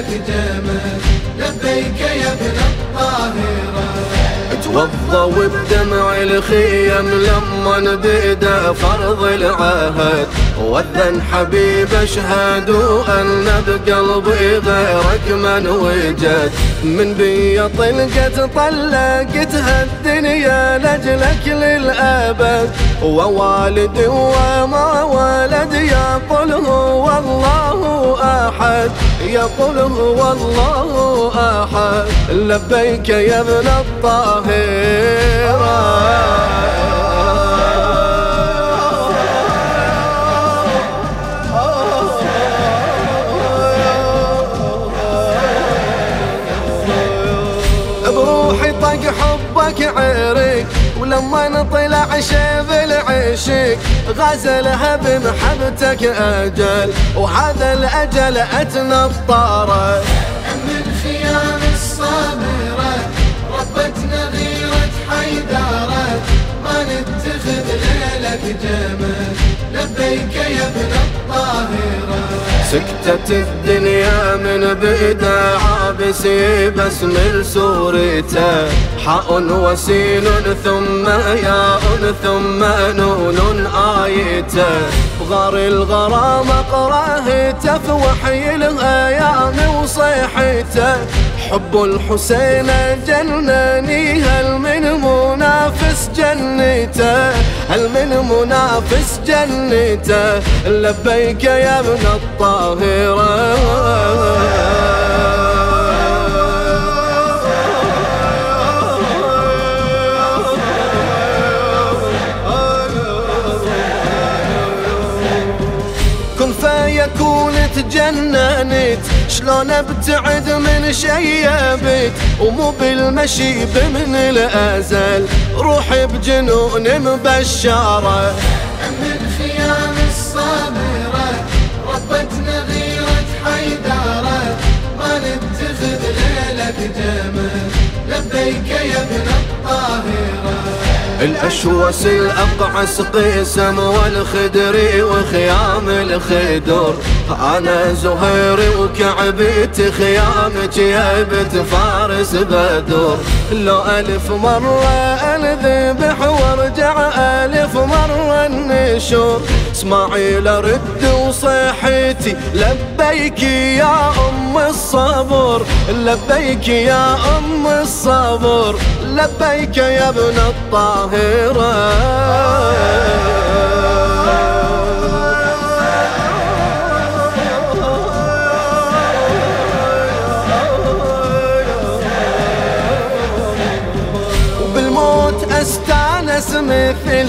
بجمل لبيك يا ابن الطاهرة. توضى بدمع الخيم لما بدا فرض العهد. وذن حبيب أشهد أن بقلبي غيرك من وجد. من بي طلقت طلقتها الدنيا لاجلك للأبد. ووالد وما ولد يقول هو الله أحد. يقول هو الله أحد لبيك يا ابن الطاهرة. حبك العشيق غزلها بمحبتك أجل وهذا الأجل أتنطره من خيام الصابرة ربتنا غيرة حيدارة. ما نتخذ ليلك جمل لبيك يا سكتت الدنيا من بدا عابسي من سورته حاء وسين ثم ياء ثم نون آيتة. بغار الغرام اقراهته في وحي الأيام وصيحته حب الحسين جنني هل من منافس جنته هل من منافس جنته لبيك يا ابن الطاهرة. تجننت شلون ابتعد من شيبت ومو بالمشي بمن الأزل. روحي بجنون مبشرة. من خيام الصابره الأشوس الأقعس قسم والخدري وخيام الخدر أنا زهيري وكعبيت خيامك يا بنت فارس بدر لو ألف مرة أنذبح وارجع ألف مرة النشور. إسماعيل رد وصيحتي لبيك يا أم الصبر لبيك يا أم الصبر لبيك يا ابن الطاهرة. وبالموت استانس مثل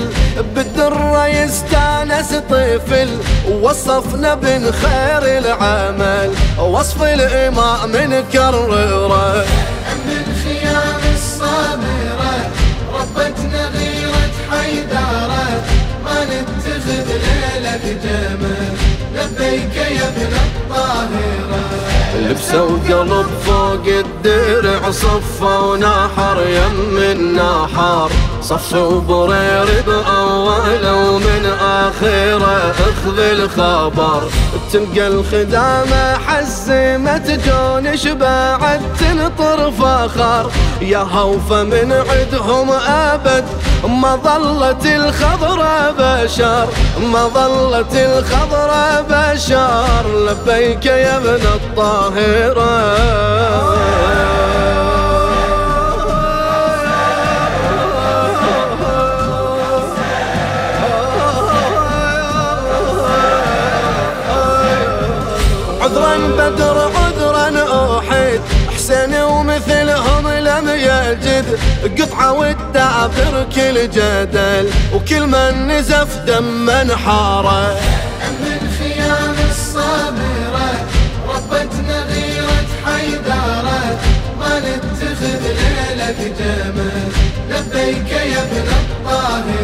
بالدرة يستانس طفل. وصفنا بن خير العمل وصف الإمام نكرره من خيام الصابرة ربتنا غيرة حيدارة. ما نتخذ ليلك جمل لبيك يا ابن الطاهرة. لبسه وقلب فوق الدرع صفه ونحر يم النحر صف وبرير بأوله ومن آخره اخذ الخبر. تلقى الخدامة حزمت جون شبعت تنطر فخر. يا هوفة من عدهم أبد ما ظلت الخضرة بشر. ما ظلت الخضرة بشر لبيك يا ابن الطاهرة. لم يجد قطعة والدعبر كل جدل وكل من نزف دم حاره من خيام الصابرة ربتنا غيرة حيدارة. ما نتخذ ليلك جمل لبيك يا ابن الطاهرة